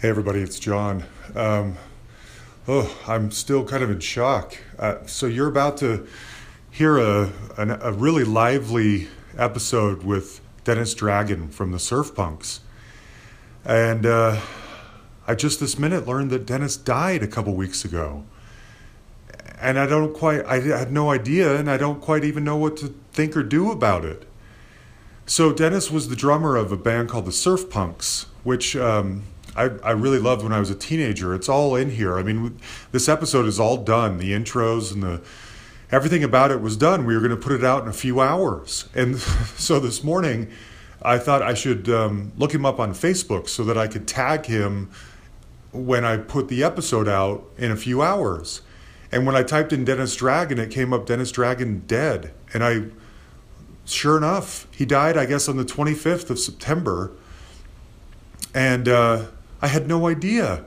Hey, everybody, it's John. Um, oh, I'm still kind of in shock. Uh, so, you're about to hear a, an, a really lively episode with Dennis Dragon from the Surf Punks. And uh, I just this minute learned that Dennis died a couple weeks ago. And I don't quite, I had no idea, and I don't quite even know what to think or do about it. So, Dennis was the drummer of a band called the Surf Punks, which um, I, I really loved when I was a teenager. It's all in here. I mean, this episode is all done. The intros and the everything about it was done. We were going to put it out in a few hours. And so this morning, I thought I should um, look him up on Facebook so that I could tag him when I put the episode out in a few hours. And when I typed in Dennis Dragon, it came up Dennis Dragon dead. And I, sure enough, he died, I guess, on the 25th of September. And, uh, I had no idea.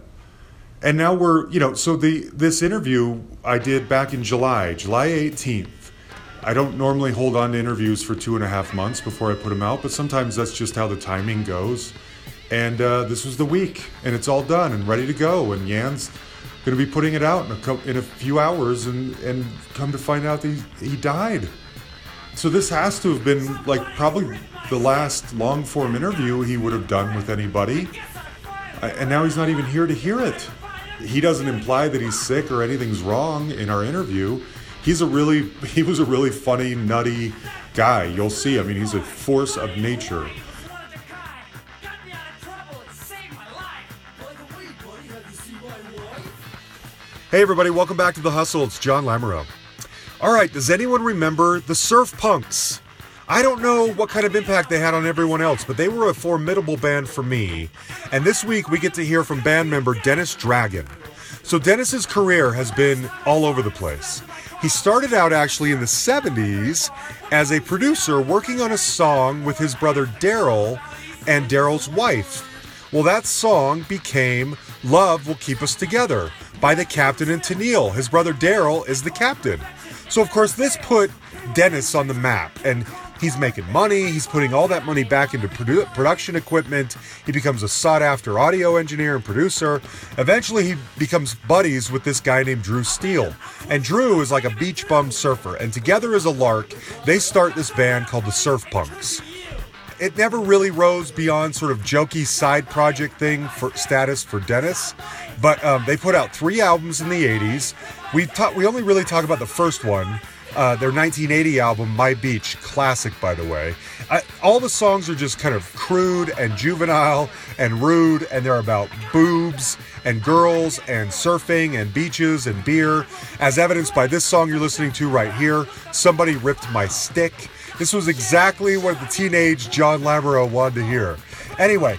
And now we're, you know, so the this interview I did back in July, July 18th. I don't normally hold on to interviews for two and a half months before I put them out, but sometimes that's just how the timing goes. And uh, this was the week, and it's all done and ready to go. And Jan's going to be putting it out in a, co- in a few hours, and, and come to find out he, he died. So this has to have been like probably the last long form interview he would have done with anybody and now he's not even here to hear it. He doesn't imply that he's sick or anything's wrong in our interview. He's a really, he was a really funny, nutty guy. You'll see. I mean, he's a force of nature. Hey, everybody, welcome back to The Hustle. It's John Lamoureux. All right, does anyone remember the Surf Punks? I don't know what kind of impact they had on everyone else, but they were a formidable band for me. And this week we get to hear from band member Dennis Dragon. So Dennis's career has been all over the place. He started out actually in the 70s as a producer working on a song with his brother Daryl and Daryl's wife. Well, that song became Love Will Keep Us Together by the captain and Tennille. His brother Daryl is the captain. So, of course, this put Dennis on the map. And He's making money. He's putting all that money back into produ- production equipment. He becomes a sought after audio engineer and producer. Eventually, he becomes buddies with this guy named Drew Steele. And Drew is like a beach bum surfer. And together as a lark, they start this band called the Surf Punks. It never really rose beyond sort of jokey side project thing for status for Dennis, but um, they put out three albums in the 80s. We ta- we only really talk about the first one, uh, their 1980 album, My Beach, classic by the way. I, all the songs are just kind of crude and juvenile and rude, and they're about boobs and girls and surfing and beaches and beer, as evidenced by this song you're listening to right here. Somebody ripped my stick. This was exactly what the teenage John Lamoureux wanted to hear. Anyway,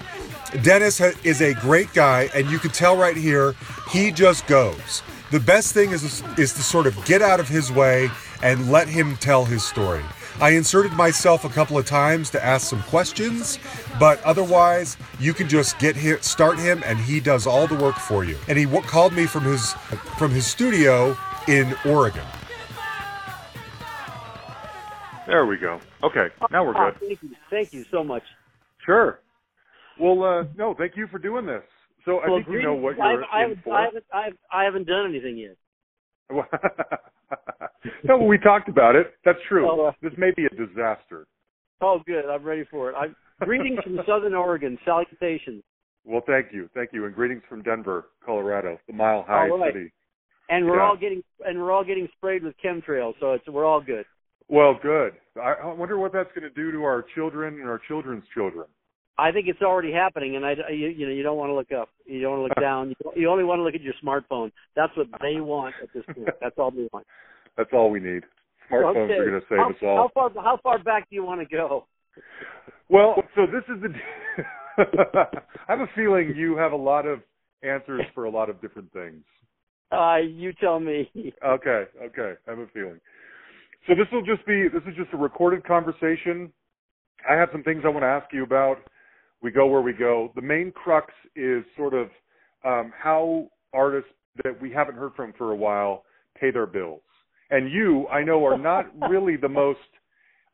Dennis is a great guy, and you can tell right here he just goes. The best thing is is to sort of get out of his way and let him tell his story. I inserted myself a couple of times to ask some questions, but otherwise, you can just get him, start him, and he does all the work for you. And he w- called me from his from his studio in Oregon. There we go. Okay, now we're Oh, good. thank you, thank you so much. Sure. Well, uh, no, thank you for doing this. So I well, think you know what I, you're I, in haven't, for. I haven't, I haven't, I haven't done anything yet. no, we talked about it. That's true. Uh, this may be a disaster. Oh, good. I'm ready for it. I, greetings from Southern Oregon. Salutations. Well, thank you, thank you, and greetings from Denver, Colorado, the Mile High right. City. And we're Yeah. all getting and we're all getting sprayed with chemtrails, so it's we're all good. Well, good. I, I wonder what that's going to do to our children and our children's children. I think it's already happening, and I you, you know you don't want to look up, you don't want to look down, you, you only want to look at your smartphone. That's what they want at this point. That's all they want. That's all we need. Smartphones okay. are going to save how, us all. How far how far back do you want to go? Well, so this is the. I have a feeling you have a lot of answers for a lot of different things. Uh, you tell me. Okay, okay, I have a feeling. So this will just be this is just a recorded conversation. I have some things I want to ask you about. We go where we go. The main crux is sort of um, how artists that we haven't heard from for a while pay their bills. And you, I know, are not really the most.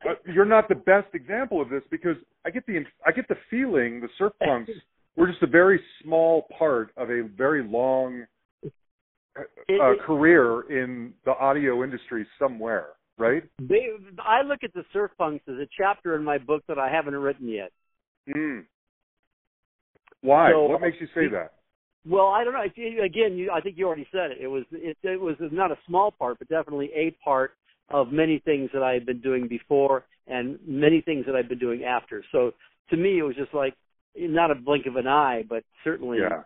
Uh, you're not the best example of this because I get the I get the feeling the surf punks we're just a very small part of a very long uh, it- career in the audio industry somewhere, right? They, I look at the surf punks as a chapter in my book that I haven't written yet. Mm. Why? So- what makes you say that? Well, I don't know. Again, you, I think you already said it. It was it, it was not a small part, but definitely a part of many things that I had been doing before and many things that I've been doing after. So to me, it was just like not a blink of an eye, but certainly Yeah.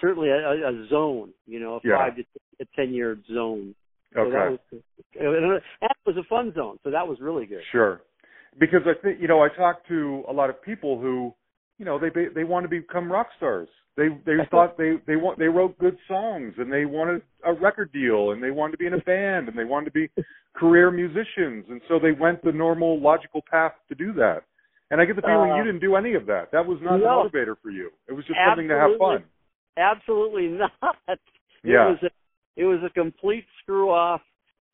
certainly a, a zone. You know, a Yeah. five to a ten year zone. So that Okay. was, and that was a fun zone. So that was really good. Sure. Because I think you know I talked to a lot of people who you know they they want to become rock stars. They they thought they they want they wrote good songs and they wanted a record deal and they wanted to be in a band and they wanted to be career musicians and so they went the normal logical path to do that. And I get the feeling Uh, you didn't do any of that. That was not no. the motivator for you. It was just something to have fun. Absolutely not. It Yeah. was a, it was a complete screw off.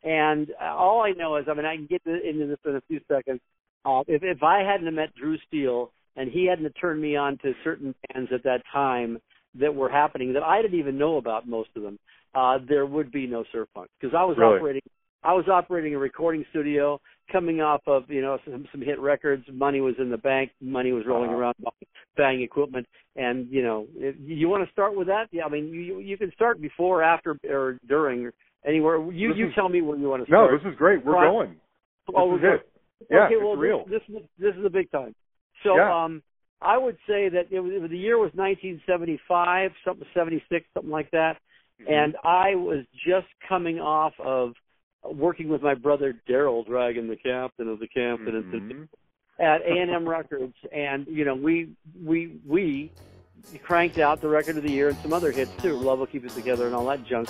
And all I know is, I mean, I can get into this in a few seconds. Uh, if if I hadn't have met Drew Steele and he hadn't turned me on to certain bands at that time that were happening that I didn't even know about most of them, uh, there would be no surf punk because I was Really? operating. I was operating a recording studio, coming off of you know some some hit records. Money was in the bank. Money was rolling Uh-huh. around, buying equipment, and you know if you want to start with that. Yeah, I mean you you can start before, after, or during, anywhere. You This you is- tell me where you want to start. No, this is great. We're going. This Oh, is we're it. Yeah, okay, it's well, real. This, this this is a big time. So Yeah. um, I would say that it was, it was the year was 1975, something 76, something like that, Mm-hmm. and I was just coming off of working with my brother Daryl Dragon, the captain of the captain, and Mhm. at A&M Records, and you know we we we cranked out the record of the year and some other hits too. Love will keep it together and all that junk.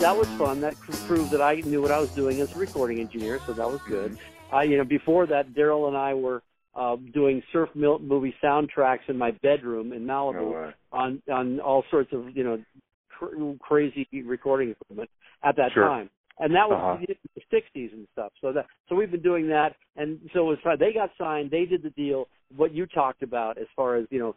That was fun. That proved that I knew what I was doing as a recording engineer, so that was good. I, you know, before that, Daryl and I were uh, doing surf movie soundtracks in my bedroom in Malibu No way. on on all sorts of you know cr- crazy recording equipment at that Sure. time, and that was Uh-huh. the '60s and stuff. So that so we've been doing that, and so it was fun. They got signed. They did the deal. What you talked about as far as you know,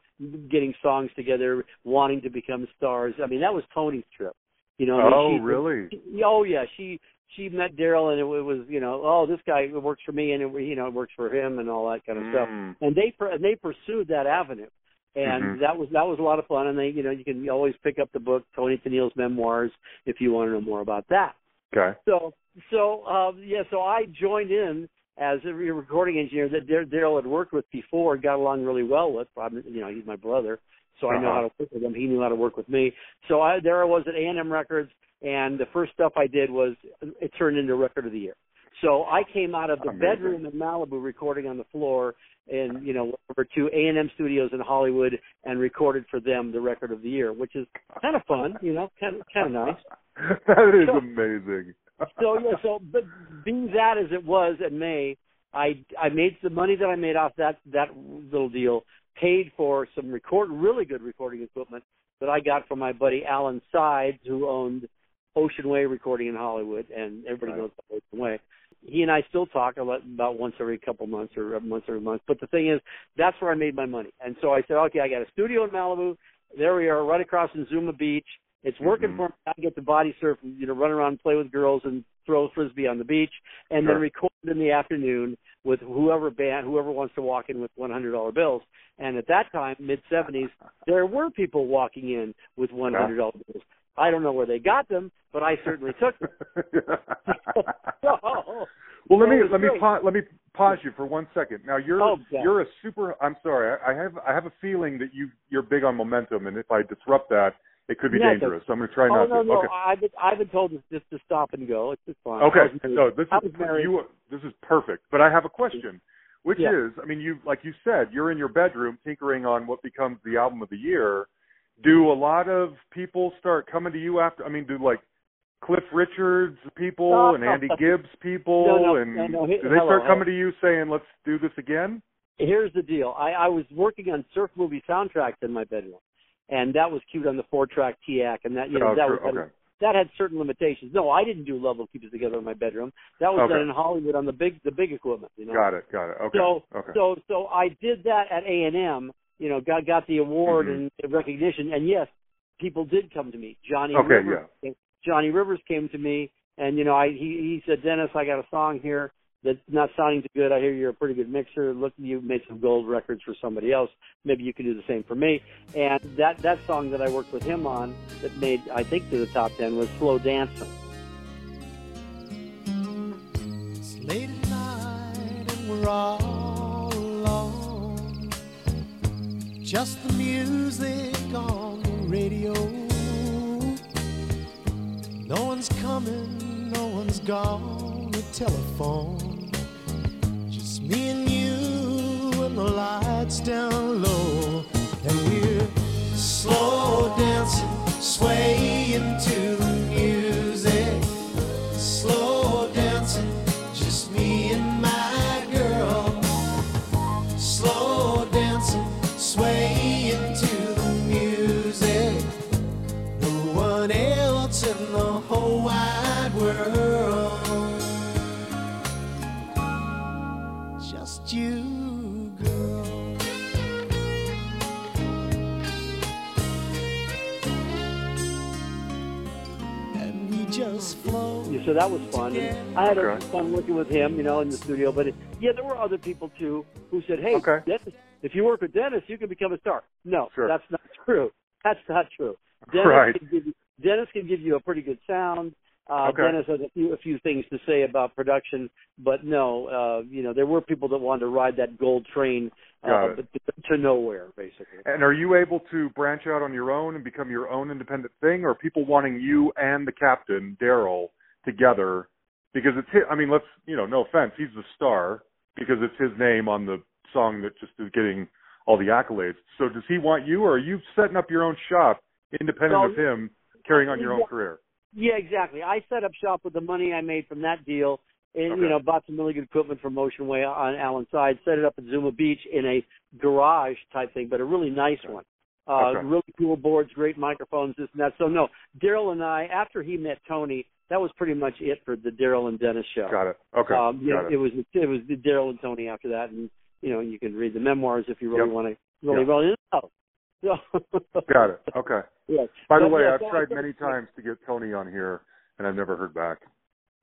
getting songs together, wanting to become stars. I mean, that was Toni's trip. You know, Oh, she- really? she- oh yeah, she she met Daryl and it was you know oh this guy works for me and it, you know it works for him and all that kind of stuff Mm. and they and they pursued that avenue and Mhm. that was that was a lot of fun and they you know you can always pick up the book Toni Tennille's memoirs if you want to know more about that Okay. so so um yeah so I joined in as a recording engineer that Daryl had worked with before got along really well with I'm, you know he's my brother so I know Uh-huh. how to work with him he knew how to work with me so I there I was at A&M Records and the first stuff I did was it turned into record of the year. So I came out of the Amazing. bedroom in Malibu recording on the floor and you know over to A and M Studios in Hollywood and recorded for them the record of the year, which is kind of fun, you know, kind of kind of nice. that is So- amazing. So yeah, so but being that as it was in May, I I made the money that I made off that that little deal paid for some record really good recording equipment that I got from my buddy Alan Sides who owned Ocean Way Recording in Hollywood, and everybody Right. knows about Ocean Way. He and I still talk a about once every couple months or once every month. But the thing is, that's where I made my money. And so I said, okay, I got a studio in Malibu. there we are, right across in Zuma Beach. It's working Mhm. for me. I get to body surf, and, you know, run around, and play with girls, and throw frisbee on the beach, and then record in the afternoon with whoever band, whoever wants to walk in with one hundred dollar bills. And at that time, mid seventies, there were people walking in with one hundred dollar bills. I don't know where they got them, but I certainly took them. So, well, let me let me pa- let me pause you for one second. Now you're Oh, you're a super. I'm sorry. I, I have I have a feeling that you you're big on momentum, and if I disrupt that, it could be Yeah, dangerous. So I'm going to try oh not no, to. no, okay. I've been I've been told just just to stop and go. It's just fine. Okay. No, this is you. This is perfect. But I have a question, which Yeah. is, I mean, you like you said, you're in your bedroom tinkering on what becomes the album of the year. Do a lot of people start coming to you after? I mean, do like Cliff Richards people No. and Andy Gibbs people, No, no, and do they Hello, start hello. coming to you saying, "Let's do this again"? Here's the deal. I, I was working on surf movie soundtracks in my bedroom, and that was queued on the four track TEAC, and that you know Oh, that was okay. that had certain limitations. No, I didn't do Love Will Keep Us Together in my bedroom. That was Okay. done in Hollywood on the big the big equipment. You know. Got it. Got it. Okay. So okay. so so I did that at A and M. You know, got got the award Mhm. and recognition, and yes, people did come to me. Johnny Okay, Rivers. Johnny Rivers came to me, and you know, I he he said, Dennis, I got a song here that's not sounding too good. I hear you're a pretty good mixer. Look, you made some gold records for somebody else. Maybe you can do the same for me. And that that song that I worked with him on that made I think to the top ten was Slow Dancing. It's late at night and we're all alone. Just the music on the radio. No one's coming, no one's gone. The telephone. Lights down low. And we're slow dancing, swaying to So that was fun. And I had a Okay. fun working with him, you know, in the studio. But it, yeah, there were other people too who said, "Hey, Okay. Dennis, if you work with Dennis, you can become a star." No, Sure. that's not true. That's not true. Dennis Right. can give you, Dennis can give you a pretty good sound. Uh, Okay. Dennis has a few a few things to say about production, but no, uh, you know, there were people that wanted to ride that gold train, uh, to, to nowhere, basically. And are you able to branch out on your own and become your own independent thing, or people wanting you and the captain, Daryl, together? Because it's his, I mean, let's, you know, no offense, he's the star because it's his name on the song that just is getting all the accolades. So does he want you, or are you setting up your own shop independent Well, of him, carrying on your own career? Yeah, exactly. I set up shop with the money I made from that deal, and Okay. you know, bought some really good equipment from Ocean Way on Alan Side, set it up at Zuma Beach in a garage type thing, but a really nice Okay. one. Uh, Okay. really cool boards, great microphones, this and that. So no, Daryl and I, after he met Toni, that was pretty much it for the Daryl and Dennis show. Got it. Okay. Um, yeah, Got it. it was it was the Daryl and Toni after that, and you know, you can read the memoirs if you really Yep. want to really Yep. really know. So, Got it. Okay. Yeah. By the But, way, yeah, I've so tried many times to get Toni on here, and I've never heard back.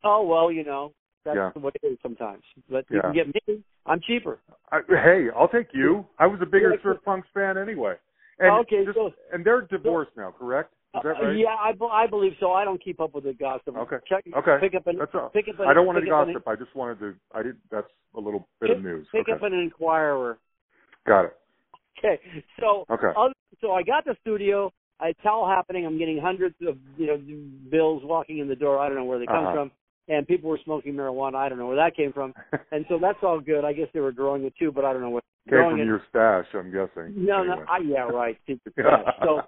Oh well, you know that's Yeah. the way it is sometimes. But you Yeah. can get me. I'm cheaper. I, hey, I'll take you. I was a bigger Yeah, Surf Punks fan anyway. And Okay, just- so- and they're divorced now, correct? Is that Uh, yeah, I, I believe so. I don't keep up with the gossip. Okay. Check, Okay. Pick up an. That's all. Pick up an I don't want to pick up an- gossip. I just wanted to. I did. That's a little bit of news. Pick okay. up an Inquirer. Got it. Okay, so Okay. other, so I got the studio. It's all happening. I'm getting hundreds of you know bills walking in the door. I don't know where they come Uh-huh. from, and people were smoking marijuana. I don't know where that came from, and so that's all good. I guess they were growing it too, but I don't know what. Came growing from it. your stash, I'm guessing. No, no, I, yeah, right. So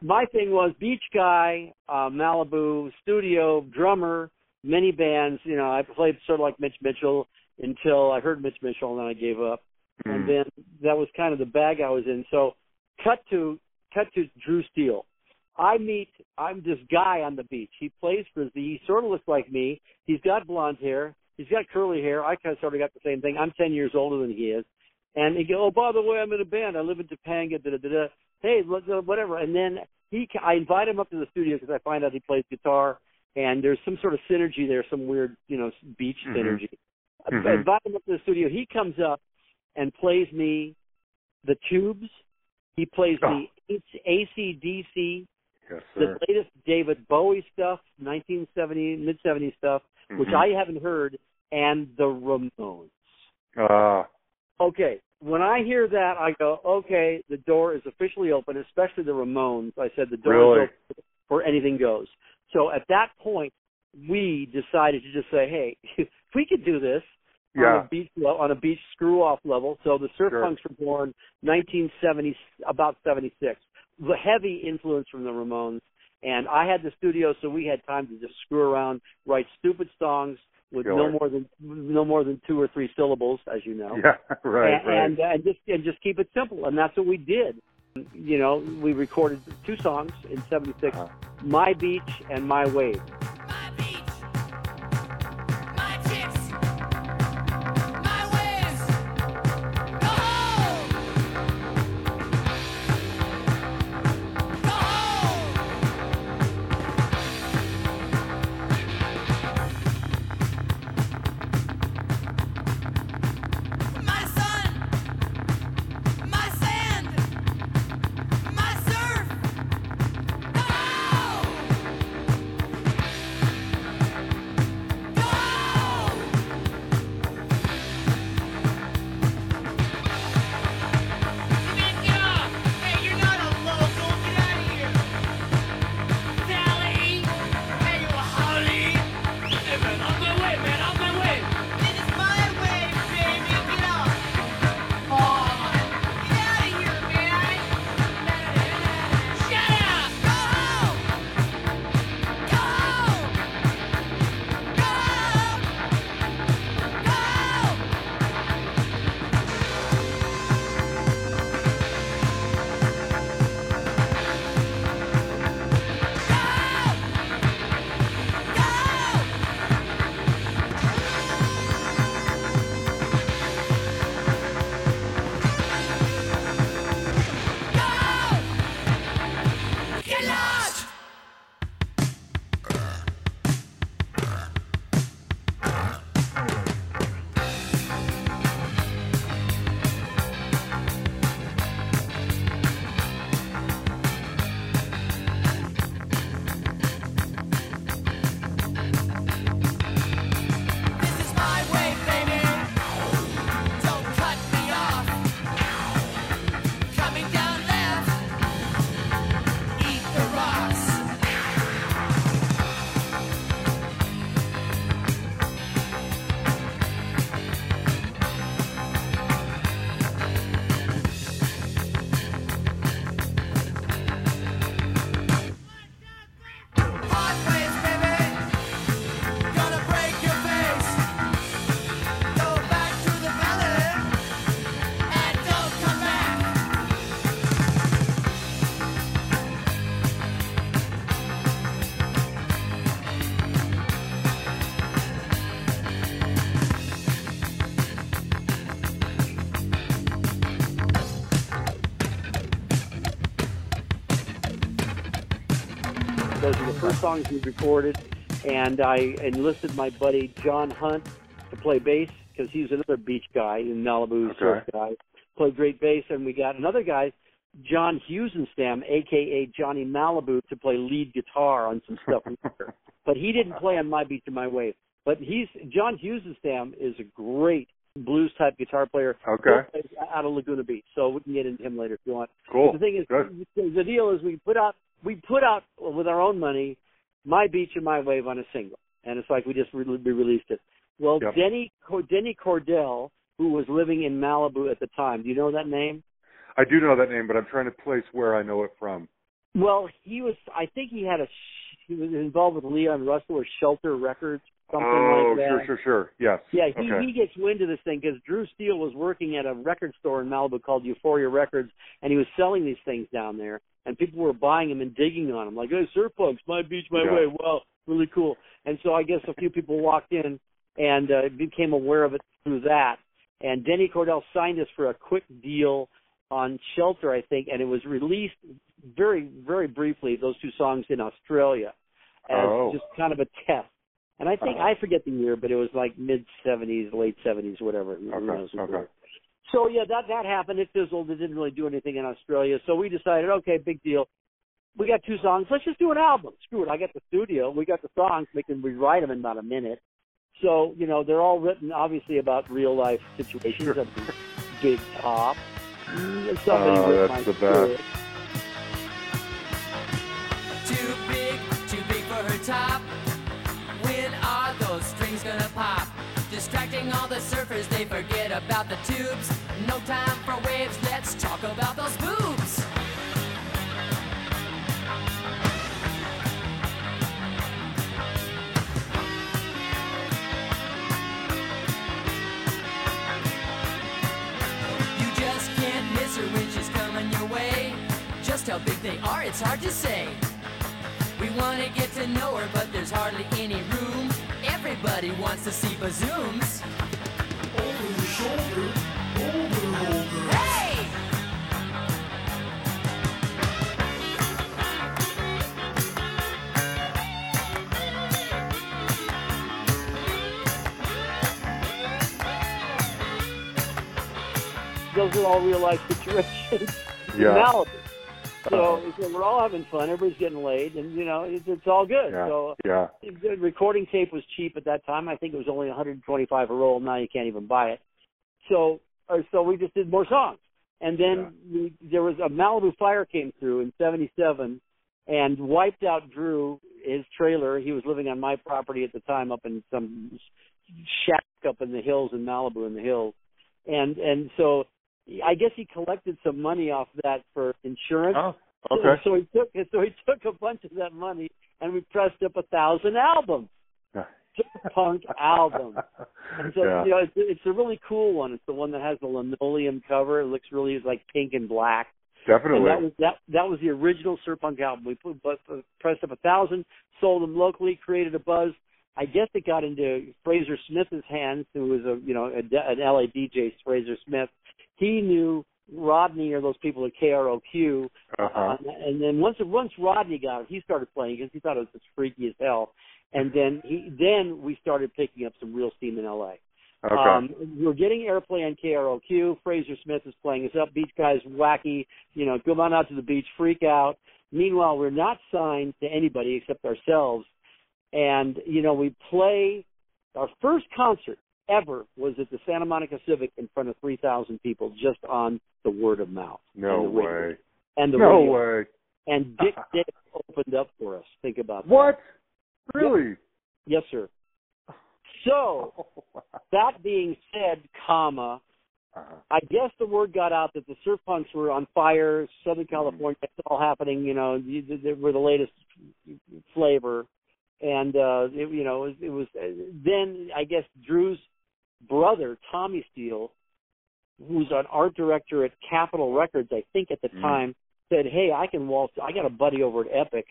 my thing was beach guy, uh, Malibu, studio, drummer, many bands. You know, I played sort of like Mitch Mitchell until I heard Mitch Mitchell, and then I gave up. Mm. And then that was kind of the bag I was in. So, cut to cut to Drew Steele. I meet. I'm this guy on the beach. He plays frisbee. He sort of looks like me. He's got blonde hair. He's got curly hair. I kind of sort of got the same thing. I'm ten years older than he is. And he go, oh, by the way, I'm in a band. I live in Topanga. Da da da da. hey, whatever. And then he, ca- I invite him up to the studio because I find out he plays guitar, and there's some sort of synergy there, some weird, you know, beach Mhm. synergy. I Mhm. invite him up to the studio. He comes up and plays me the Tubes. He plays Oh. me ACDC, Yes, the latest David Bowie stuff, 1970 mid 70s stuff, which Mhm. I haven't heard, and the Ramones. Ah, Okay, when I hear that, I go, okay, the door is officially open, especially the Ramones. I said the door Really? is open for anything goes. So at that point, we decided to just say, hey, if we could do this on a beach on a beach screw off level. So the Surf Sure. Punks were born 1970, about 76. The heavy influence from the Ramones, and I had the studio, so we had time to just screw around, write stupid songs with no more than no more than two or three syllables, as you know Yeah, right, and, right. and and just and just keep it simple, and that's what we did. You know, we recorded two songs in '76, Uh-huh. "My Beach" and "My Wave." Songs we recorded, and I enlisted my buddy John Hunt to play bass because he's another beach guy in Malibu, Okay. surf guy. Played great bass, and we got another guy, John Husenstam, aka Johnny Malibu, to play lead guitar on some stuff. but he didn't play on My Beach and My Wave. But he's John Husenstam is a great blues type guitar player. Okay. Out of Laguna Beach, so we can get into him later if you want. Cool. The thing is, Good. the deal is we put out we put out with our own money, my beach and my wave on a single, and it's like we just re- we released it. Well, Yep. Denny Denny Cordell, who was living in Malibu at the time, do you know that name? I do know that name, but I'm trying to place where I know it from. Well, he was. I think he had a. sh- He was involved with Leon Russell or Shelter Records, something oh, like that. sure, sure, sure. Yes. Yeah, he okay. he gets wind of this thing because Drew Steele was working at a record store in Malibu called Euphoria Records, and he was selling these things down there, and people were buying them and digging on them, like, "Hey, surf punks, my beach, my Yeah. way, wow, really cool." And so I guess a few people walked in and uh, became aware of it through that. And Denny Cordell signed us for a quick deal on Shelter, I think, and it was released very, very briefly. Those two songs in Australia as Oh. just kind of a test. And I think Uh-huh. I forget the year, but it was like mid '70s, late '70s, whatever. Who Okay, knows? okay. So yeah, that that happened. It fizzled. It didn't really do anything in Australia. So we decided, okay, big deal. We got two songs. Let's just do an album. Screw it. I got the studio. We got the songs. We can rewrite them in about a minute. So you know, they're all written obviously about real life situations. Sure. of the Big top. Somebody Oh, that's my the best. Too big, too big for her top. Strings gonna pop? Distracting all the surfers, they forget about the tubes. No time for waves, let's talk about those boobs. You just can't miss her when she's coming your way. Just how big they are, it's hard to say. We want to get to know her, but there's hardly any room. Everybody wants to see bazooms. Over the shoulder, over, over. Hey! Those are all real life situations. Yeah. Malibu. So, so we're all having fun. Everybody's getting laid, and you know it's, it's all good. Yeah. So Yeah. the recording tape was cheap at that time. I think it was only 125 a roll. Now you can't even buy it. So, uh, so we just did more songs, and then we, there was a Malibu fire came through in '77 and wiped out Drew his trailer. He was living on my property at the time, up in some shack up in the hills in Malibu in the hills, and and so I guess he collected some money off that for insurance. Oh, okay. So, so he took so he took a bunch of that money and we pressed up a thousand albums, punk albums. And so yeah. you know it's, it's a really cool one. It's the one that has the linoleum cover. It looks really like pink and black. Definitely. And that was that that was the original Surf Punk album. We put, but, uh, pressed up a thousand, sold them locally, created a buzz. I guess it got into Fraser Smith's hands, who was a you know a, an LA DJ, Fraser Smith. He knew Rodney or those people at KROQ, uh-huh. uh, and then once once Rodney got it, he started playing because he thought it was just freaky as hell. And then he then we started picking up some real steam in LA. okay. Um, we're getting airplay on KROQ. Fraser Smith is playing us up. Beach guys, wacky. You know, come on out to the beach, freak out. Meanwhile, we're not signed to anybody except ourselves. And you know, we play. Our first concert ever was at the Santa Monica Civic in front of 3,000 people, just on the word of mouth. no and radio. way. And the No radio. way. And Dick Dick opened up for us. Think about that. What? Really? Yes, sir. So that being said, comma, Uh-huh. I guess the word got out that the surf punks were on fire. Southern California, it's all happening. You know, you- they were the latest flavor, and uh, it, you know, it, it was. Then I guess Drew's brother, Tommy Steele, who's an art director at Capitol Records, I think at the Mm. time, said, "Hey, I can waltz. I got a buddy over at Epic,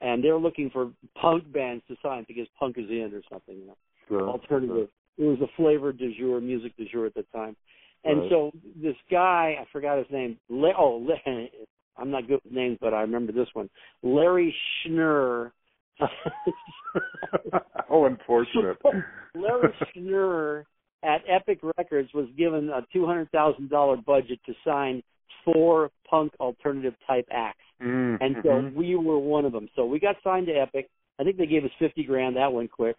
and they're looking for punk bands to sign because punk is in or something." You know Sure, alternative. It was a flavor du jour, music du jour at the time. And Right. so this guy, I forgot his name. La- oh, La- I'm not good with names, but I remember this one. Larry Schnurr. oh, unfortunate. Larry Schnurr at Epic Records was given a two hundred thousand dollar budget to sign four punk alternative type acts. Mm, And so we were one of them. So we got signed to Epic. I think they gave us fifty grand. That went quick.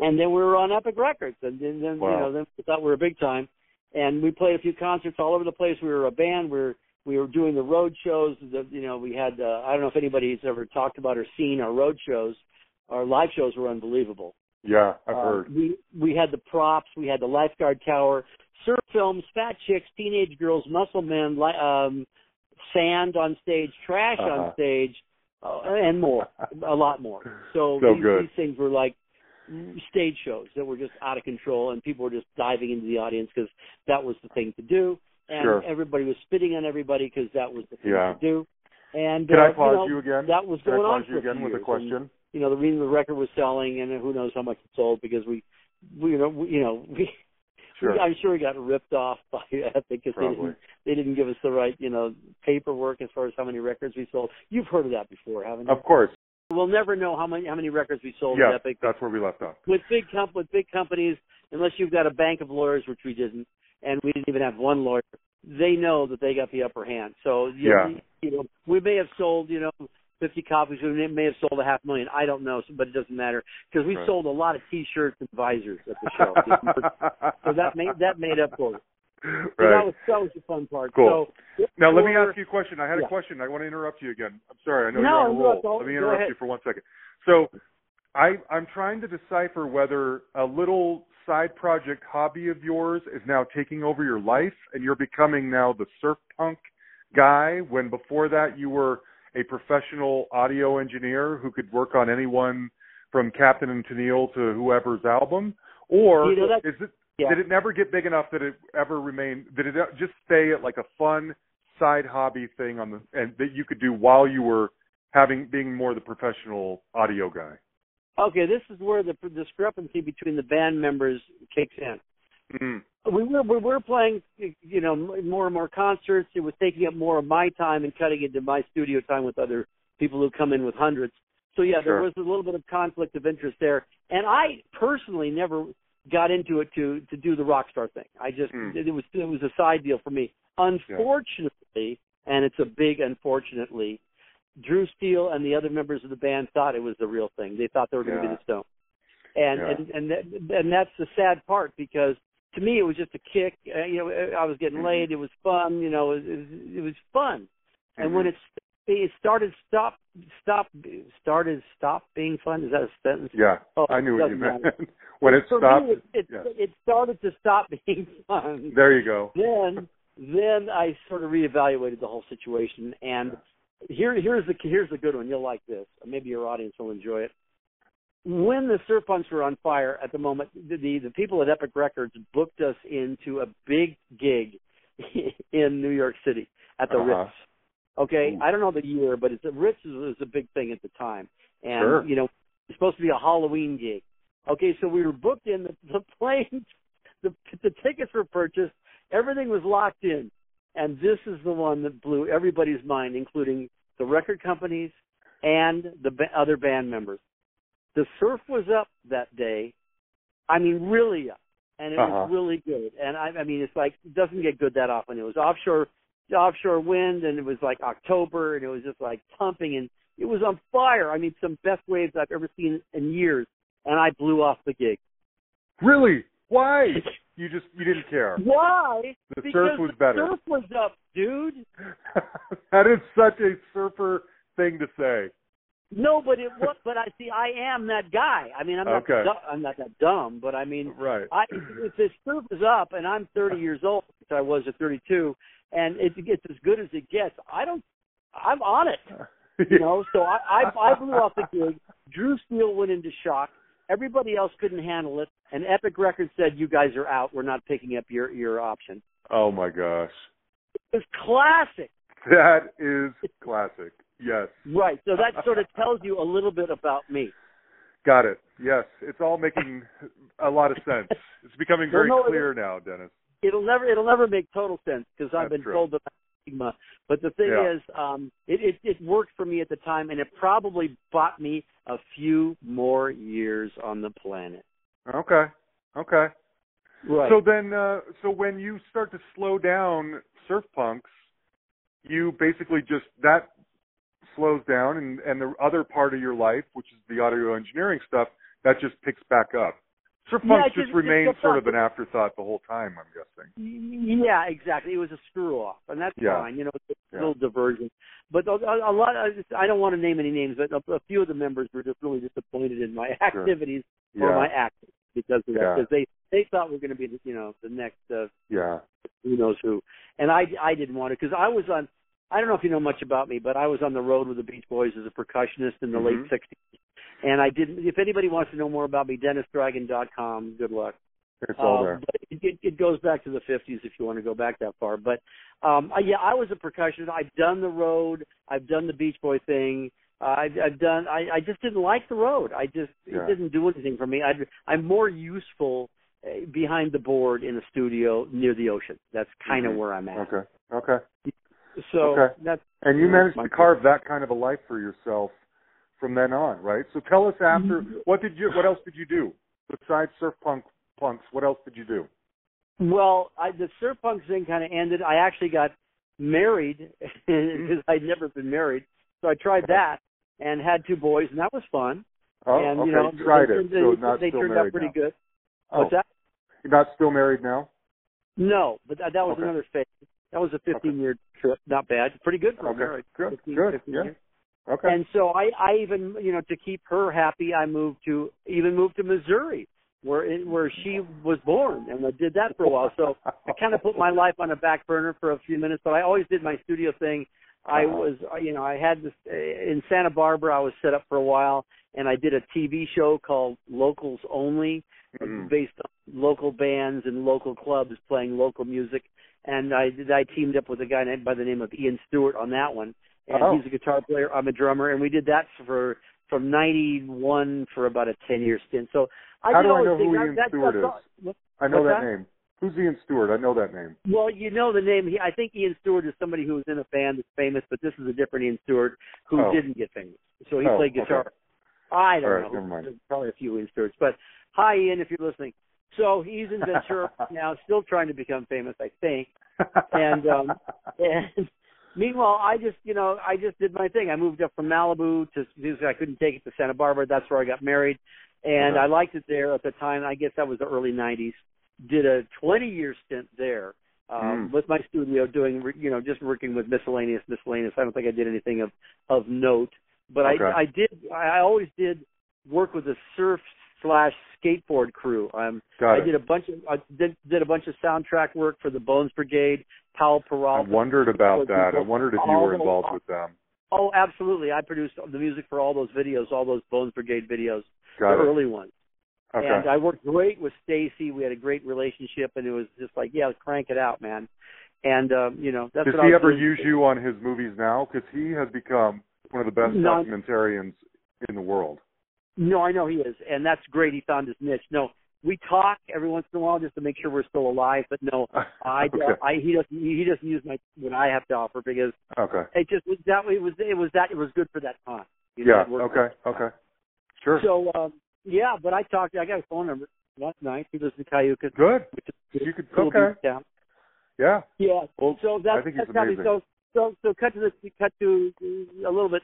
And then we were on Epic Records, and then, then Wow. you know then we thought we were big time. And we played a few concerts all over the place. We were a band. We were we were doing the road shows. The, you know we had uh, I don't know if anybody's ever talked about or seen our road shows. Our live shows were unbelievable. yeah, I've Uh, heard. We we had the props. We had the lifeguard tower, surf films, fat chicks, teenage girls, muscle men, li- um, sand on stage, trash Uh-huh. on stage, uh, and more, a lot more. So, So these, good. these things were like stage shows that were just out of control, and people were just diving into the audience because that was the thing to do, and Sure. everybody was spitting on everybody because that was the thing Yeah. to do. And Can uh, I pause you, know, you again? That was Can I going on for you a again with a years, and- question? you know the reason the record was selling and who knows how much it sold because we, we you know we, you know we, Sure. I'm sure we got ripped off by Epic because they didn't they didn't give us the right you know paperwork as far as how many records we sold. You've heard of that before, haven't you? Of course. We'll never know how many how many records we sold Yeah, Epic that's where we left off. with big comp with big companies, unless you've got a bank of lawyers, which we didn't, and we didn't even have one lawyer, they know that they got the upper hand. So you, Yeah. you know, we may have sold, you know, 50 copies, we may have sold a half million. I don't know, but it doesn't matter because we Right. sold a lot of T-shirts and visors at the show. so that made that made up for it. So that right. was that was the fun part. Cool. So Now let me ask you a question. I had Yeah. a question. I want to interrupt you again. I'm sorry. I know No, you're on a no, roll. go- let me interrupt you for one second. So I I'm trying to decipher whether a little side project hobby of yours is now taking over your life and you're becoming now the surf punk guy when before that you were a professional audio engineer who could work on anyone from Captain and Tennille to whoever's album or You know, that- is it yeah. did it never get big enough that it ever remained? Did it just stay at like a fun side hobby thing on the and that you could do while you were having being more the professional audio guy? Okay, this is where the discrepancy between the band members kicks in. Mm. we were we were playing you know more and more concerts. It was taking up more of my time and cutting into my studio time with other people who come in with hundreds. So yeah there was a little bit of conflict of interest there. And i personally never got into it to to do the rock star thing. I just Hmm. it was it was a side deal for me. Unfortunately and it's a big unfortunately drew steele and the other members of the band thought it was the real thing they thought they were going to Yeah. be the stone and Yeah. and and that, and that's the sad part because to me it was just a kick. Uh, you know, I was getting Mhm. laid. It was fun. You know, it, was it was fun. And when Mhm. it's it started stop stop started stop being fun. Is that a sentence? Yeah, Oh, I knew what you meant. when it For stopped, me, it, it, yes. it started to stop being fun. there you go. Then then I sort of reevaluated the whole situation. And here here's the here's the good one. You'll like this. Maybe your audience will enjoy it when the surf punks were on fire at the moment, the, the the people at Epic Records booked us into a big gig in New York City at the Uh-huh. Ritz. Okay, Ooh. I don't know the year, but it's a Ritz was a big thing at the time, and Sure. you know it's supposed to be a Halloween gig. Okay, so we were booked in the, the planes, the the tickets were purchased, everything was locked in, and this is the one that blew everybody's mind, including the record companies and the ba- other band members. The surf was up that day. I mean, really up, and it Uh-huh. was really good. And I, I mean, it's like it doesn't get good that often. It was offshore, offshore wind, and it was like October, and it was just like pumping, and it was on fire. I mean, some best waves I've ever seen in years. And I blew off the gig. Really? Why? You just you didn't care. Why? The because surf was the better. surf was up, dude. that is such a surfer thing to say. No, but it was. But I see. I am that guy. I mean, I'm not. Okay. du- I'm not that dumb. But I mean, Right. I if this surf is up and I'm 30 years old, which I was at 32, and it gets as good as it gets, I don't. I'm on it. You know. So I I, I blew off the gig. Drew Steele went into shock. Everybody else couldn't handle it, and Epic Records said, "You guys are out. We're not picking up your your option." Oh my gosh. It was classic. That is classic. Yes. Right. So that sort of tells you a little bit about me. Got it. Yes. It's all making a lot of sense. It's becoming Well, very no, clear now, Dennis. It'll never it'll never make total sense because I've That's been true. told that I'm But the thing Yeah. is, um, it, it it worked for me at the time, and it probably bought me a few more years on the planet. Okay. Okay. Right. So then, uh, so when you start to slow down surf punks, you basically just that slows down, and and the other part of your life, which is the audio engineering stuff, that just picks back up. Surf Yeah, punks it just, just- remains gets sort up. of an afterthought the whole time. I'm guessing. Yeah, exactly. It was a screw off, and that's Yeah. fine. You know, it's a Yeah. little diversion. But a, a, lot. I don't want to name any names, but a, a few of the members were just really disappointed in my Sure. activities or my acting because of that. Because they they thought we were going to be, the, you know, the next uh, Yeah. who knows who. And I I didn't want to because I was on. I don't know if you know much about me, but I was on the road with the Beach Boys as a percussionist in the Mhm. late '60s. And I didn't. If anybody wants to know more about me, DennisDragon.com. Good luck. It's all Um, there. It, it, it goes back to the 50s if you want to go back that far. But um, I, yeah, I was a percussionist. I've done the road. I've done the Beach Boy thing. Uh, I've, I've done. I, I just didn't like the road. I just Yeah. it didn't do anything for me. I, I'm more useful uh, behind the board in a studio near the ocean. That's kind of Mhm. where I'm at. Okay. Okay. So Okay. that's And you managed to carve that kind of a life for yourself from then on, right? So tell us after Mm-hmm. what did you what else did you do besides surf punk punks? What else did you do? well, I, the surf punk thing kind of ended. I actually got married because I'd never been married, so I tried that and had two boys, and that was fun. Oh, and okay. you know, Tried they, it. They, so not they still turned married out pretty now. good. Oh, What's that? You're not still married now? No, but that, that was Okay. another phase. That was a 15 year trip. Not bad. Pretty good for a Okay. marriage. Good. 15, Good. 15 Yeah. years. Okay. And so I, I even, you know, to keep her happy, I moved to even moved to Missouri, where it, where she was born, and I did that for a while. So I kind of put my life on a back burner for a few minutes, but I always did my studio thing. I Uh-huh. was, you know, I had this uh, in Santa Barbara. I was set up for a while, and I did a TV show called Locals Only, Mhm. based on local bands and local clubs playing local music. And I did, I teamed up with a guy named by the name of Ian Stewart on that one, and Oh. he's a guitar player. I'm a drummer, and we did that for from '91 for about a 10 year stint. So I How do I know who Ian that, Stewart is? all- I know that, that? name. Who's Ian Stewart? I know that name. Well, you know the name. He, I think Ian Stewart is somebody who was in a band that's famous, but this is a different Ian Stewart who Oh. didn't get famous. So he Oh, played guitar. okay. I don't right, know. never mind. There's probably a few Ian Stewarts. But hi, Ian, if you're listening. So he's in Ventura now, still trying to become famous, I think. And um and meanwhile, I just, you know, I just did my thing. I moved up from Malibu to I couldn't take it to Santa Barbara. That's where I got married, and Uh-huh. I liked it there at the time. I guess that was the early '90s. Did a 20 year stint there um, Mm. with my studio, doing you know just working with miscellaneous, miscellaneous. I don't think I did anything of of note, but Okay. I I did. I always did work with the surf slash skateboard crew. Um, Got I it. did a bunch of I did did a bunch of soundtrack work for the Bones Brigade, Powell I wondered about that. I wondered if you were those- involved with them. Oh, absolutely! I produced the music for all those videos, all those Bones Brigade videos, Got the it. early ones. Okay. And I worked great with Stacy. We had a great relationship, and it was just like, yeah, crank it out, man. And um, you know, that's Does he ever use you on his movies now? Because he has become one of the best No. documentarians in the world. No, I know he is, and that's great. He found his niche. No, we talk every once in a while just to make sure we're still alive. But no, I, okay. I he doesn't he doesn't use my what I have to offer because okay. it just was that it was it was that it was good for that time. You know, Yeah. Okay. Okay. Sure. So um, yeah, but I talked. I got a phone number. That's nice. He lives in Cayuga, Good. which is You could. cool Okay. town. Yeah. Yeah. Well, so that's I think that's how amazing. so so so cut to the cut to a little bit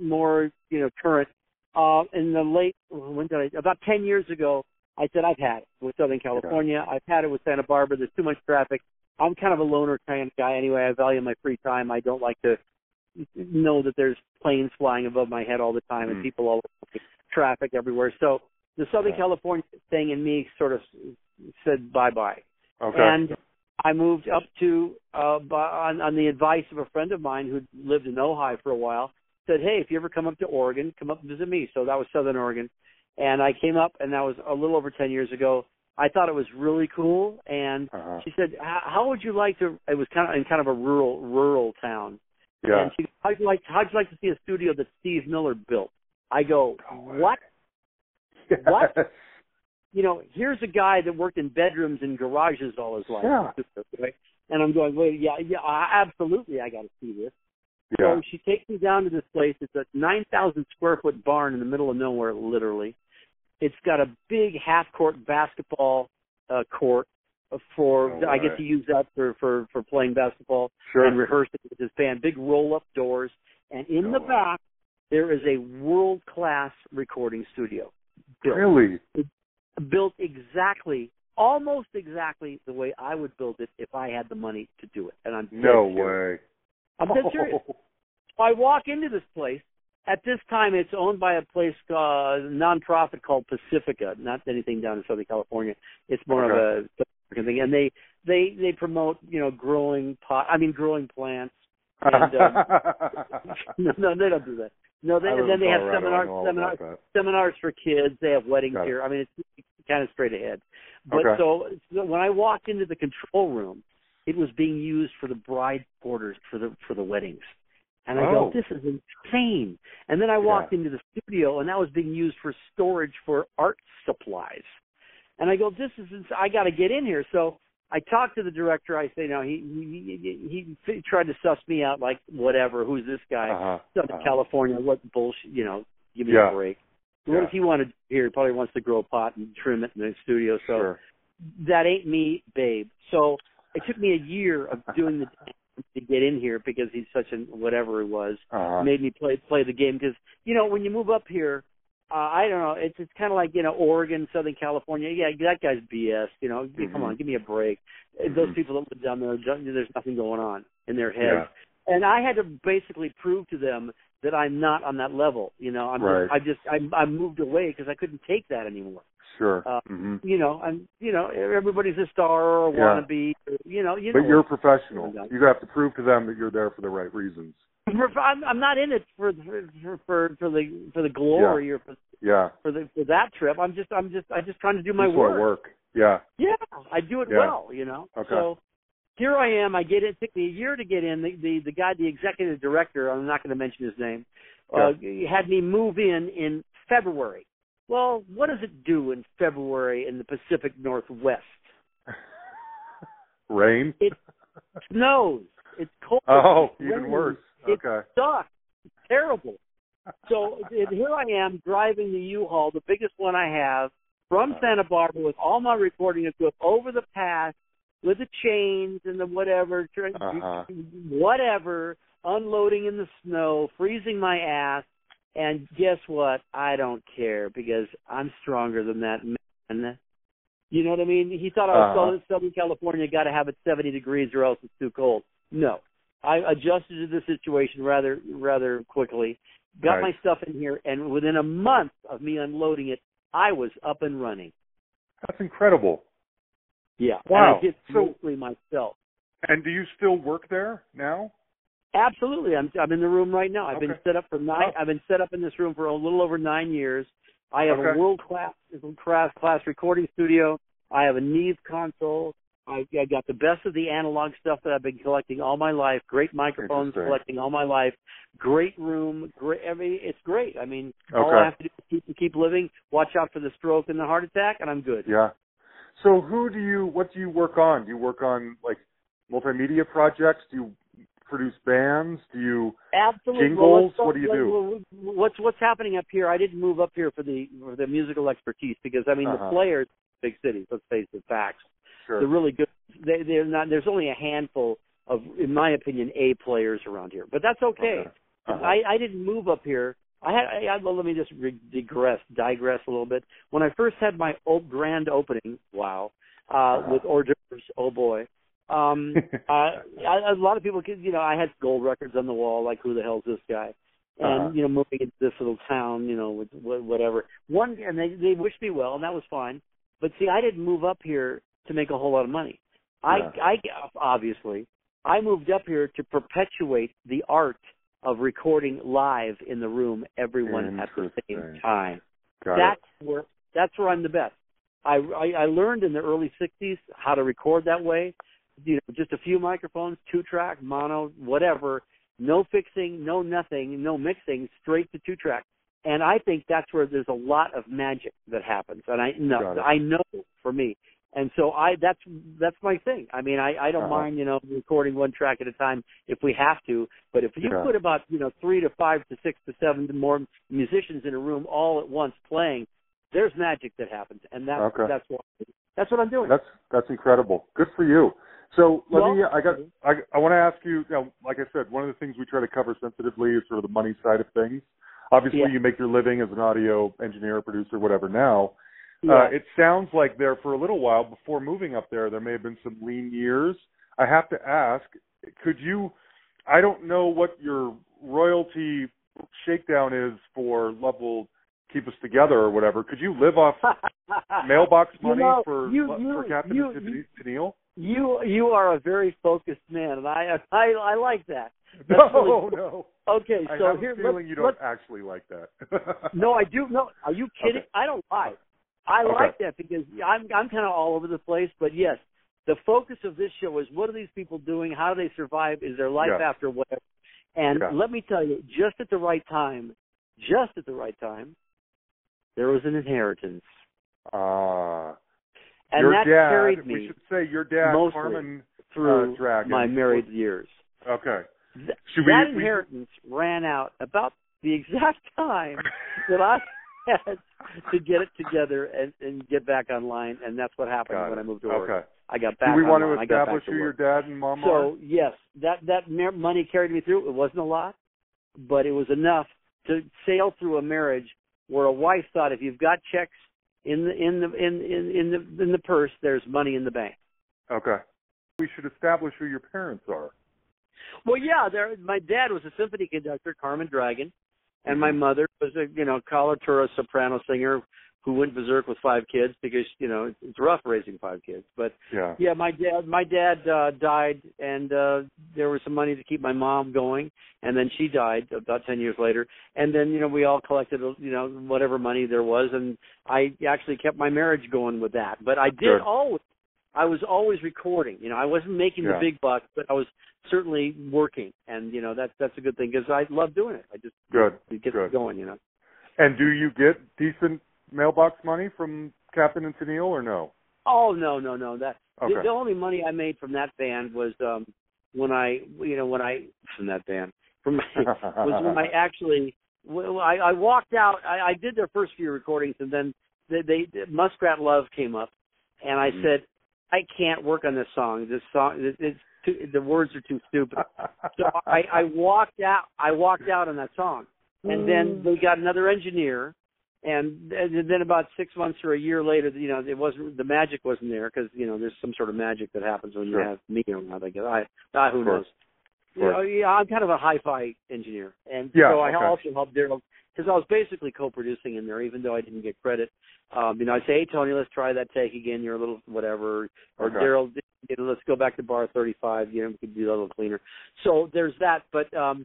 more you know current. Uh, in the late when did I about ten years ago, I said I've had it with Southern California. I've had it with Santa Barbara. There's too much traffic. I'm kind of a loner kind of guy anyway. I value my free time. I don't like to know that there's planes flying above my head all the time and Mm. people all traffic everywhere. So the Southern. California thing in me sort of said bye bye. Okay. And I moved up to uh by, on on the advice of a friend of mine who lived in Ojai for a while. Said, "Hey, if you ever come up to Oregon, come up and visit me." So that was Southern Oregon, and I came up, and that was a little over ten years ago. I thought it was really cool, and uh-huh. she said, "How how would you like to?" It was kind of in kind of a rural rural town, Yeah. and she, how'd you like how'd you like to see a studio that Steve Miller built? I go, what? What? You know, here's a guy that worked in bedrooms and garages all his life. Yeah. Right? And I'm going, wait, yeah, yeah, absolutely, I got to see this. Yeah. So she takes me down to this place. It's a 9,000 square foot barn in the middle of nowhere, literally. It's got a big half court basketball uh, court for. I get to use that for for for playing basketball Sure. and rehearsing with his band. Big roll up doors, and in No the way. back there is a world class recording studio. Built Really? built exactly, almost exactly the way I would build it if I had the money to do it. And I'm No way. I'm dead serious. I walk into this place. At this time, it's owned by a place, uh, nonprofit called Pacifica. Not anything down in Southern California. It's more of a thing, and they they they promote you know growing pot. I mean growing plants. And, um, no, no, they don't do that. No, they, and then they have seminars, seminars, seminars for kids. They have weddings here. I mean, it's kind of straight ahead. But Okay. so, so when I walked into the control room, it was being used for the bride quarters for the for the weddings. And I Oh. go, this is insane. And then I walked into the studio, and that was being used for storage for art supplies. And I go, this is ins- I got to get in here. So I talked to the director. I say, no, he he, he he tried to suss me out like whatever. Who's this guy? Uh-huh. Southern uh-huh. California. What bullshit? You know, give me Yeah. a break. Yeah. What does he want to do here? He probably wants to grow a pot and trim it in the studio. So Sure. that ain't me, babe. So it took me a year of doing the to get in here because he's such an whatever he was. Uh-huh. Made me play play the game because you know when you move up here, uh, I don't know. It's it's kind of like you know Oregon, Southern California. Yeah, that guy's BS. You know, Mhm. come on, give me a break. Uh Those people that live down there, there's nothing going on in their heads. Yeah. And I had to basically prove to them that I'm not on that level. You know, I'm Right. just, I just I, I moved away because I couldn't take that anymore Sure. uh, hmm you know, I'm, you know, everybody's a star or a Yeah. wannabe, you know, you But know. you're a professional. You have to prove to them that you're there for the right reasons. I'm, I'm not in it for for for for the for the glory or for Yeah. for the for that trip. I'm just I'm just I'm just trying to do my work. work. Yeah. Yeah, I do it Yeah. well, you know. Okay. So here I am. I get in. It took me a year to get in. The the, the guy, the executive director, I'm not going to mention his name, uh, had me move in in February. Well, what does it do in February in the Pacific Northwest? Rain. It snows. It's cold. Oh, It's even raining. worse. It Okay. sucks. It's terrible. So here I am driving the U-Haul, the biggest one I have, from Santa Barbara with all my recording equipment over the pass with the chains and the whatever, Uh-huh. whatever, unloading in the snow, freezing my ass. And guess what? I don't care because I'm stronger than that man. You know what I mean? He thought I was Uh-huh. Southern- Southern California, got to have it 70 degrees or else it's too cold. No, I adjusted to the situation rather rather quickly. Got Nice. my stuff in here, and within a month of me unloading it, I was up and running. That's incredible. Yeah, Wow. And I did So- mostly myself. And do you still work there now? Absolutely, I'm I'm in the room right now. I've been set up for nine. Oh. I've been set up in this room for a little over nine years. I have Okay. a world class class class recording studio. I have a Neve console. I, I got the best of the analog stuff that I've been collecting all my life. Great microphones collecting all my life. Great room. Great. I mean, it's great. I mean, all I have to do is keep keep living. Watch out for the stroke and the heart attack, and I'm good. Yeah. So who do you what do you work on? Do you work on like multimedia projects? Do you produce bands? Do you Absolutely. Jingles? Well, What do you do? What's what's happening up here? I didn't move up here for the for the musical expertise because I mean Uh-huh. the players, big cities. Let's face the facts. sure. They're really good. They they're not. There's only a handful of, in my opinion, A players around here. But that's okay. Okay. Uh-huh. I I didn't move up here. I had. I, I, well, let me just re- digress, digress a little bit. When I first had my old grand opening, wow, uh, Uh-huh. with hors d'oeuvres. Oh boy. Um, uh, I, a lot of people, could- you know, I had gold records on the wall, like who the hell's this guy? And Uh-huh. you know, moving into this little town, you know, with wh- whatever. One, and they they wished me well, and that was fine. But see, I didn't move up here to make a whole lot of money. I, Yeah. I obviously, I moved up here to perpetuate the art of recording live in the room, everyone at the same time. Got that's it. where that's where I'm the best. I, I I learned in the early '60s how to record that way. You know, just a few microphones, two track, mono, whatever. No fixing, no nothing, no mixing, straight to two track. And I think that's where there's a lot of magic that happens. And I know. I know for me. And so I that's that's my thing. I mean I I don't Uh-huh. mind, you know, recording one track at a time if we have to, but if you put about, you know, 3 to 5 to 6 to 7 to more musicians in a room all at once playing, there's magic that happens. And that's Okay. that's what that's what I'm doing. That's that's incredible. Good for you. So let Well, me. I got. I, I want to ask you. You know, like I said, one of the things we try to cover sensitively is sort of the money side of things. Obviously, Yeah. you make your living as an audio engineer, producer, whatever. Now, Yeah. uh, it sounds like there for a little while before moving up there, there may have been some lean years. I have to ask, could you? I don't know what your royalty shakedown is for Love Will keep us together or whatever. Could you live off mailbox You money know, for you- for you- Captain you- Tennille- Tennille? You you are a very focused man, and I I I like that. That's No, really- no. Okay, so I have here a feeling you don't actually like that. No, I do. No, are you kidding? Okay. I don't lie. I Okay. like that because I'm I'm kind of all over the place. But yes, the focus of this show is what are these people doing? How do they survive? Is their life Yes. after whatever? And Yeah. let me tell you, just at the right time, just at the right time, there was an inheritance. Ah, and your that dad. carried we me should say your dad, Carmen. through uh, Dragon my married was- years. Okay. Th- Should we- that we- inheritance ran out about the exact time that I had to get it together and, and get back online, and that's what happened Got when it. I moved to work. Okay. I got back. Do we want online. to establish who your dad and mom are? So yes, that that money carried me through. It wasn't a lot, but it was enough to sail through a marriage where a wife thought if you've got checks in the in the in in, in the in the purse, there's money in the bank. Okay. We should establish who your parents are. Well, yeah, there. My dad was a symphony conductor, Carmen Dragon, and my Mhm. mother was a you know coloratura soprano singer who went berserk with five kids because you know it's, it's rough raising five kids. But Yeah. yeah, my dad my dad uh, died, and uh, there was some money to keep my mom going, and then she died about ten years later. And then you know we all collected you know whatever money there was, and I actually kept my marriage going with that. But I did Good. always. I was always recording. You know, I wasn't making Yeah. the big bucks, but I was certainly working, and you know that's that's a good thing because I love doing it. I just Good. it gets Good. going. You know. And do you get decent mailbox money from Captain and Tennille or no? Oh no no no that Okay. the, the only money I made from that band was um when I you know when I from that band from my, was when I actually well, I, I walked out. I, I did their first few recordings, and then they, they Muskrat Love came up, and I Mhm. said I can't work on this song. This song it, it's too, the words are too stupid. so I, I walked out. I walked out on that song, and then they got another engineer, and, then about six months or a year later, you know, it wasn't the magic wasn't there because you know there's some sort of magic that happens when Sure. you have me around. I guess I, I who knows. You know, yeah, I'm kind of a hi-fi engineer, and Yeah, so I okay. also helped Daryl because I was basically co-producing in there, even though I didn't get credit. Um, you know, I say, "Hey Toni, let's try that take again. You're a little whatever," or Okay. Daryl, you know, let's go back to bar 35. You know, we could do that a little cleaner. So there's that. But um,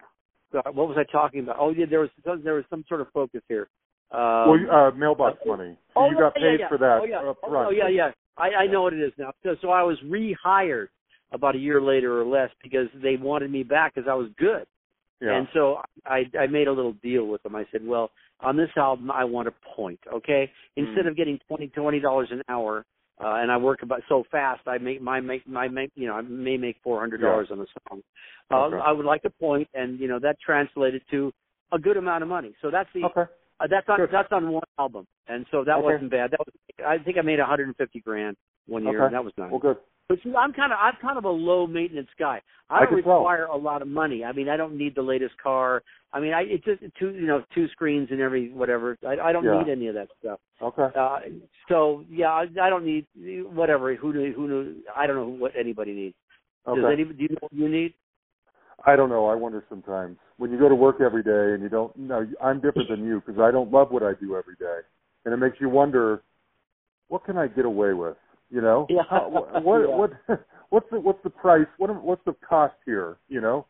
God, what was I talking about? Oh yeah, there was there was some sort of focus here. Um, well, uh, mailbox money. So Oh, you got yeah, paid yeah. for that Oh yeah, up oh, front. oh, yeah, yeah. I, I know what it is now. So, so I was rehired about a year later or less because they wanted me back because I was good. Yeah. And so I I made a little deal with them. I said, well, on this album I want a point, okay? Instead Mm. of getting twenty twenty dollars an hour, uh, and I work about so fast, I make my make my make you know I may make four hundred dollars on a song. Uh, Okay. I would like a point, and you know that translated to a good amount of money. So that's the okay. Uh, that's on Good. that's on one album, and so that Okay. wasn't bad. That was I think I made 150 grand one year, Okay. and that was nice. Well, good. But see, I'm kind of I'm kind of a low maintenance guy. I I don't require a lot of money. I mean, I don't need the latest car. I mean, I it's just two you know two screens and every whatever. I, I don't Yeah. need any of that stuff. Okay. Uh, so yeah, I, I don't need whatever. Who do who knew? I don't know what anybody needs. Does Okay. any do you know what you need? I don't know. I wonder sometimes when you go to work every day and you don't. No, I'm different than you because I don't love what I do every day, and it makes you wonder, what can I get away with? You know, Yeah. How, what what, Yeah. what what's the what's the price? What what's the cost here? You know,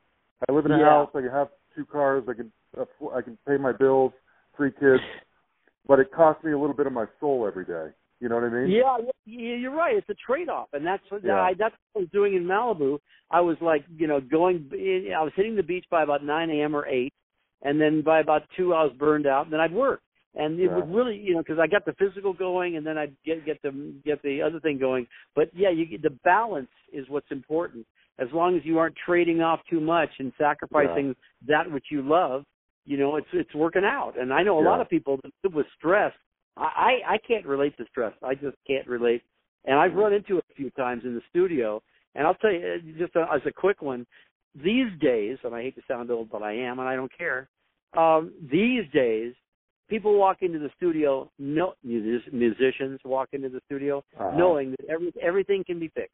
I live in a Yeah. house. I can have two cars. I can I can pay my bills, three kids, but it costs me a little bit of my soul every day. You know what I mean? Yeah, yeah, you're right. It's a trade-off, and that's what Yeah. I, that's what I was doing in Malibu. I was like, you know, going. I was hitting the beach by about 9 a.m. or 8, and then by about two, I was burned out, and then I'd work. And it Yeah. would really, you know, because I got the physical going, and then I'd get get the get the other thing going. But yeah, you the balance is what's important. As long as you aren't trading off too much and sacrificing that which you love, you know, it's it's working out. And I know a lot of people that live with stress. I, I I can't relate to stress. I just can't relate. And I've run into it a few times in the studio. And I'll tell you, uh, just uh, as a quick one, these days, and I hate to sound old, but I am, and I don't care. Um, these days, people walk into the studio, no music, musicians walk into the studio, Uh-huh. knowing that every everything can be fixed.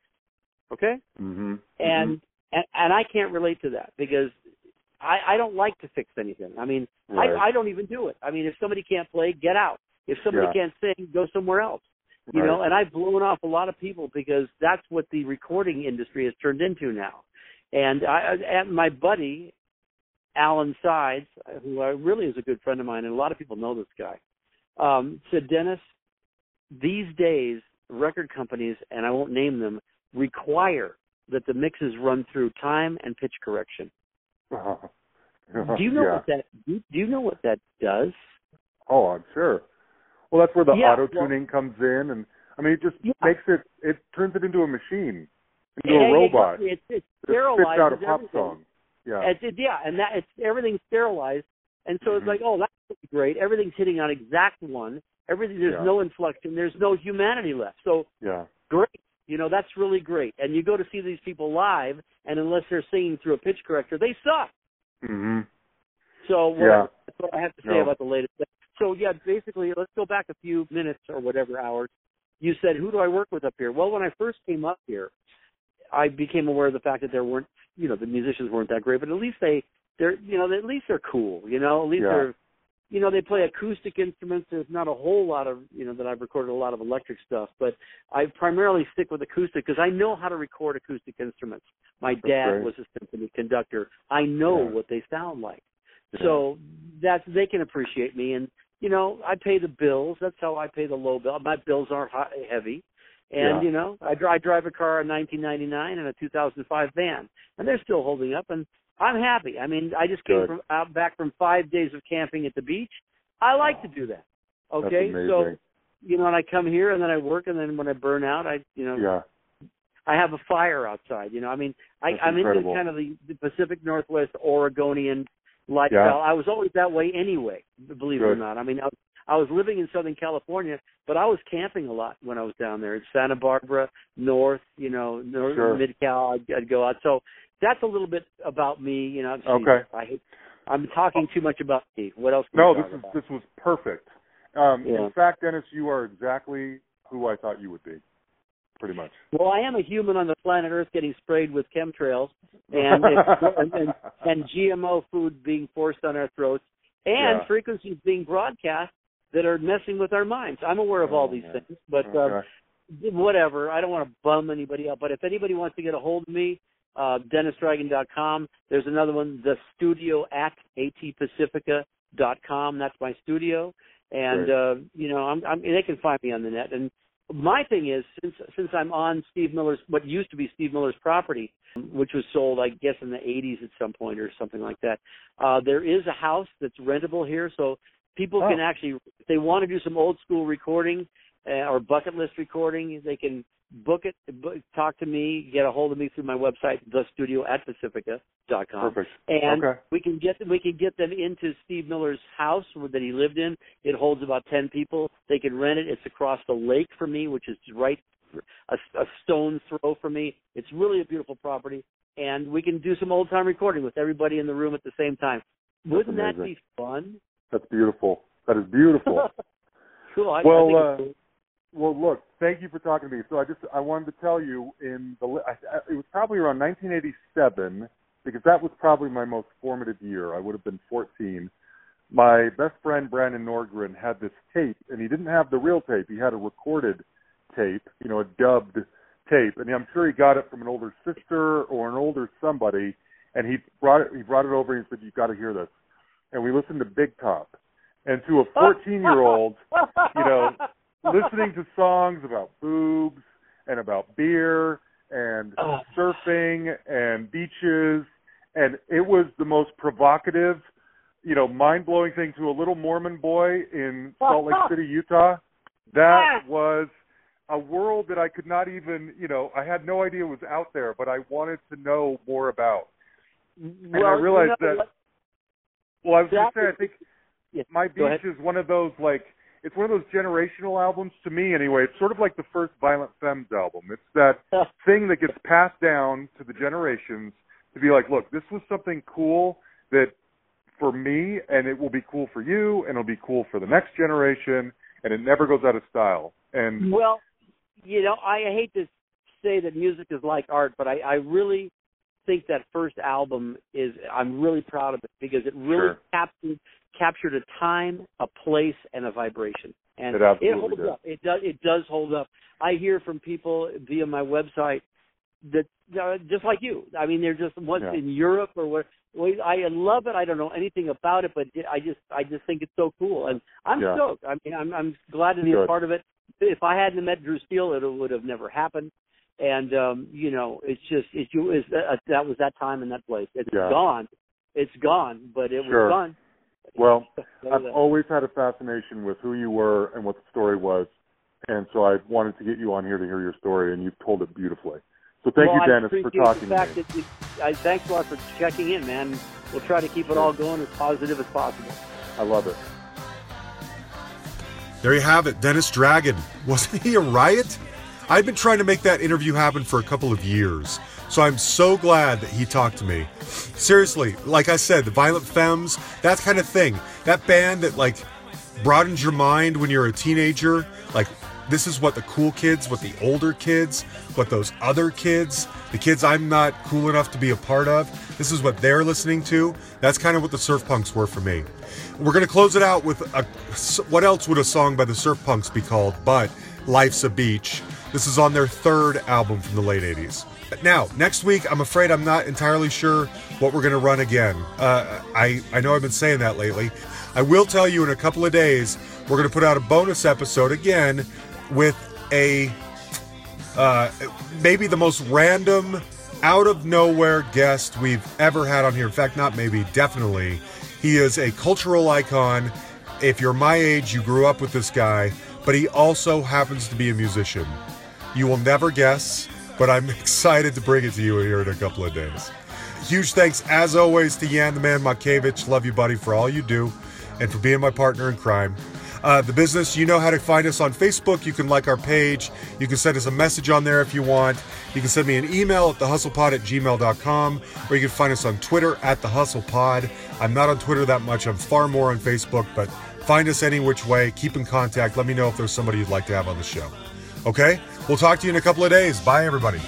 Okay Mm-hmm. and and and I can't relate to that because I I don't like to fix anything. I mean, Right. I I don't even do it. I mean, if somebody can't play, get out. If somebody Yeah. can't sing, go somewhere else. You Right. know, and I've blown off a lot of people because that's what the recording industry has turned into now. And I and my buddy Alan Sides, who I really is a good friend of mine, and a lot of people know this guy, um, said, Dennis, these days record companies, and I won't name them, require that the mixes run through time and pitch correction. Do you know yeah. what that? Do do you know what that does? Oh, I'm sure. Well, that's where the Yeah, auto tuning comes in, and I mean, it just Yeah. makes it. It turns it into a machine, into a robot. It's, it's that sterilized. spits out a pop everything. song. Yeah. It's, it, yeah, and that it's everything's sterilized, and so it's Mhm. like, oh, that's great. Everything's hitting on exact one. Everything there's Yeah. no inflection. There's no humanity left. So yeah. great. You know, that's really great. And you go to see these people live, and unless they're singing through a pitch corrector, they suck. Mm-hmm. So whatever. Yeah. that's what I have to say No. about the latest. So yeah, basically, let's go back a few minutes or whatever hours. You said, who do I work with up here? Well, when I first came up here, I became aware of the fact that there weren't, you know, the musicians weren't that great, but at least they, they're, you know, at least they're cool. You know, at least Yeah. they're, you know, they play acoustic instruments. There's not a whole lot of, you know, that I've recorded a lot of electric stuff, but I primarily stick with acoustic because I know how to record acoustic instruments. My dad was a symphony conductor. I know Yeah. what they sound like. So that's they can appreciate me, and you know I pay the bills. That's how I pay the low bill. My bills aren't high, heavy, and Yeah. you know I, I drive a car, in 1999 and a 2005 van, and they're still holding up, and I'm happy. I mean, I just came from out back from five days of camping at the beach. I like to do that. Okay, so you know, and I come here and then I work, and then when I burn out, I you know yeah. I have a fire outside. You know, I mean, I, That's I'm incredible. into kind of the, the Pacific Northwest Oregonian lifestyle. Yeah. I was always that way anyway, believe it or not. I mean, I, was- I was living in Southern California, but I was camping a lot when I was down there in Santa Barbara, North, you know, North Sure. Mid Cal. I'd, I'd go out. So that's a little bit about me. You know, geez, Okay. I hate. I'm talking too much about me. What else? Can No, this is about? this was perfect. Um, Yeah. In fact, Dennis, you are exactly who I thought you would be. Pretty much. Well, I am a human on the planet Earth getting sprayed with chemtrails and and, and, and GMO food being forced on our throats and Yeah. frequencies being broadcast that are messing with our minds. I'm aware of all Oh, these things, but uh, Okay. whatever. I don't want to bum anybody out. But if anybody wants to get a hold of me, uh, DennisDragon.com. There's another one, the studio at atpacifica.com. That's my studio, and uh, you know, I'm, I'm, they can find me on the net. And my thing is, since since I'm on Steve Miller's, what used to be Steve Miller's property, which was sold, I guess, in the 80s at some point or something like that. Uh, there is a house that's rentable here, so people Oh. can actually, if they want to do some old school recording or bucket list recording, they can book it, book, talk to me, get a hold of me through my website, the studio at pacifica.com. Perfect. And Okay. we can get we can get them into Steve Miller's house that he lived in. It holds about ten people. They can rent it. It's across the lake from me, which is right a, a stone throw from me. It's really a beautiful property, and we can do some old time recording with everybody in the room at the same time. Wouldn't that be fun? That's beautiful. That is beautiful. cool. I, Well, I uh. Well, look, thank you for talking to me. So I just I wanted to tell you in the it was probably around 1987 because that was probably my most formative year. I would have been 14. My best friend Brandon Nordgren had this tape, and he didn't have the real tape. He had a recorded tape, you know, a dubbed tape, and I'm sure he got it from an older sister or an older somebody. And he brought it. He brought it over and he said, "You've got to hear this." And we listened to Big Top, and to a 14 year old, you know, listening to songs about boobs and about beer and Oh. surfing and beaches. And it was the most provocative you know mind blowing thing to a little mormon boy in salt lake city utah. That was a world that i could not even you know i had no idea was out there but i wanted to know more about. And well, i realized you know that well i was going That to say i think my beach is one of those like it's one of those generational albums to me anyway. It's sort of like the first violent femmes album. It's that thing that gets passed down to the generations to be like look this was something cool that for me and it will be cool for you and it'll be cool for the next generation and it never goes out of style. And Well, you know, I hate to say that music is like art, but I, I really think that first album is I'm really proud of it because it really Sure. captured captured a time, a place, and a vibration. And It absolutely holds did. up. It does it does hold up. I hear from people via my website that uh, just like you. I mean, they're just once Yeah. in Europe or what. Well, I love it. I don't know anything about it, but I just I just think it's so cool, and I'm Yeah. stoked. I mean, I'm I'm glad to be a part of it. If I hadn't met Drew Steel, it would have never happened. And um, you know, it's just it's you is uh, that was that time and that place. It's Yeah. gone. It's gone, but it Sure. was gone. well I've always had a fascination with who you were and what the story was. and so I wanted to get you on here to hear your story, and you've told it beautifully. So thank well, you, I Dennis, for talking the to fact me. That you, I, thanks a lot for checking in, man. We'll try to keep it all going as positive as possible. I love it. There you have it, Dennis Dragon. Wasn't he a riot? I've been trying to make that interview happen for a couple of years, so I'm so glad that he talked to me. Seriously, like I said, the Violent Femmes, that kind of thing. That band that like broadens your mind when you're a teenager. Like this is what the cool kids, what the older kids, what those other kids, the kids I'm not cool enough to be a part of. This is what they're listening to. That's kind of what the Surf Punks were for me. We're gonna close it out with a. What else would a song by the Surf Punks be called? But Life's a Beach. This is on their third album from the late 80s. Now, next week, I'm afraid I'm not entirely sure what we're going to run again. Uh, I, I know I've been saying that lately. I will tell you in a couple of days, we're going to put out a bonus episode again with a uh, maybe the most random, out of nowhere guest we've ever had on here. In fact, not maybe, definitely. He is a cultural icon. If you're my age, you grew up with this guy, but he also happens to be a musician. You will never guess, but I'm excited to bring it to you here in a couple of days. Huge thanks, as always, to Yan the Man Makevich. Love you, buddy, for all you do and for being my partner in crime. Uh, the business, you know how to find us on Facebook. You can like our page. You can send us a message on there if you want. You can send me an email at thehustlepod at gmail.com or you can find us on Twitter at thehustlepod. I'm not on Twitter that much. I'm far more on Facebook, but find us any which way. Keep in contact. Let me know if there's somebody you'd like to have on the show. Okay? We'll talk to you in a couple of days. Bye, everybody.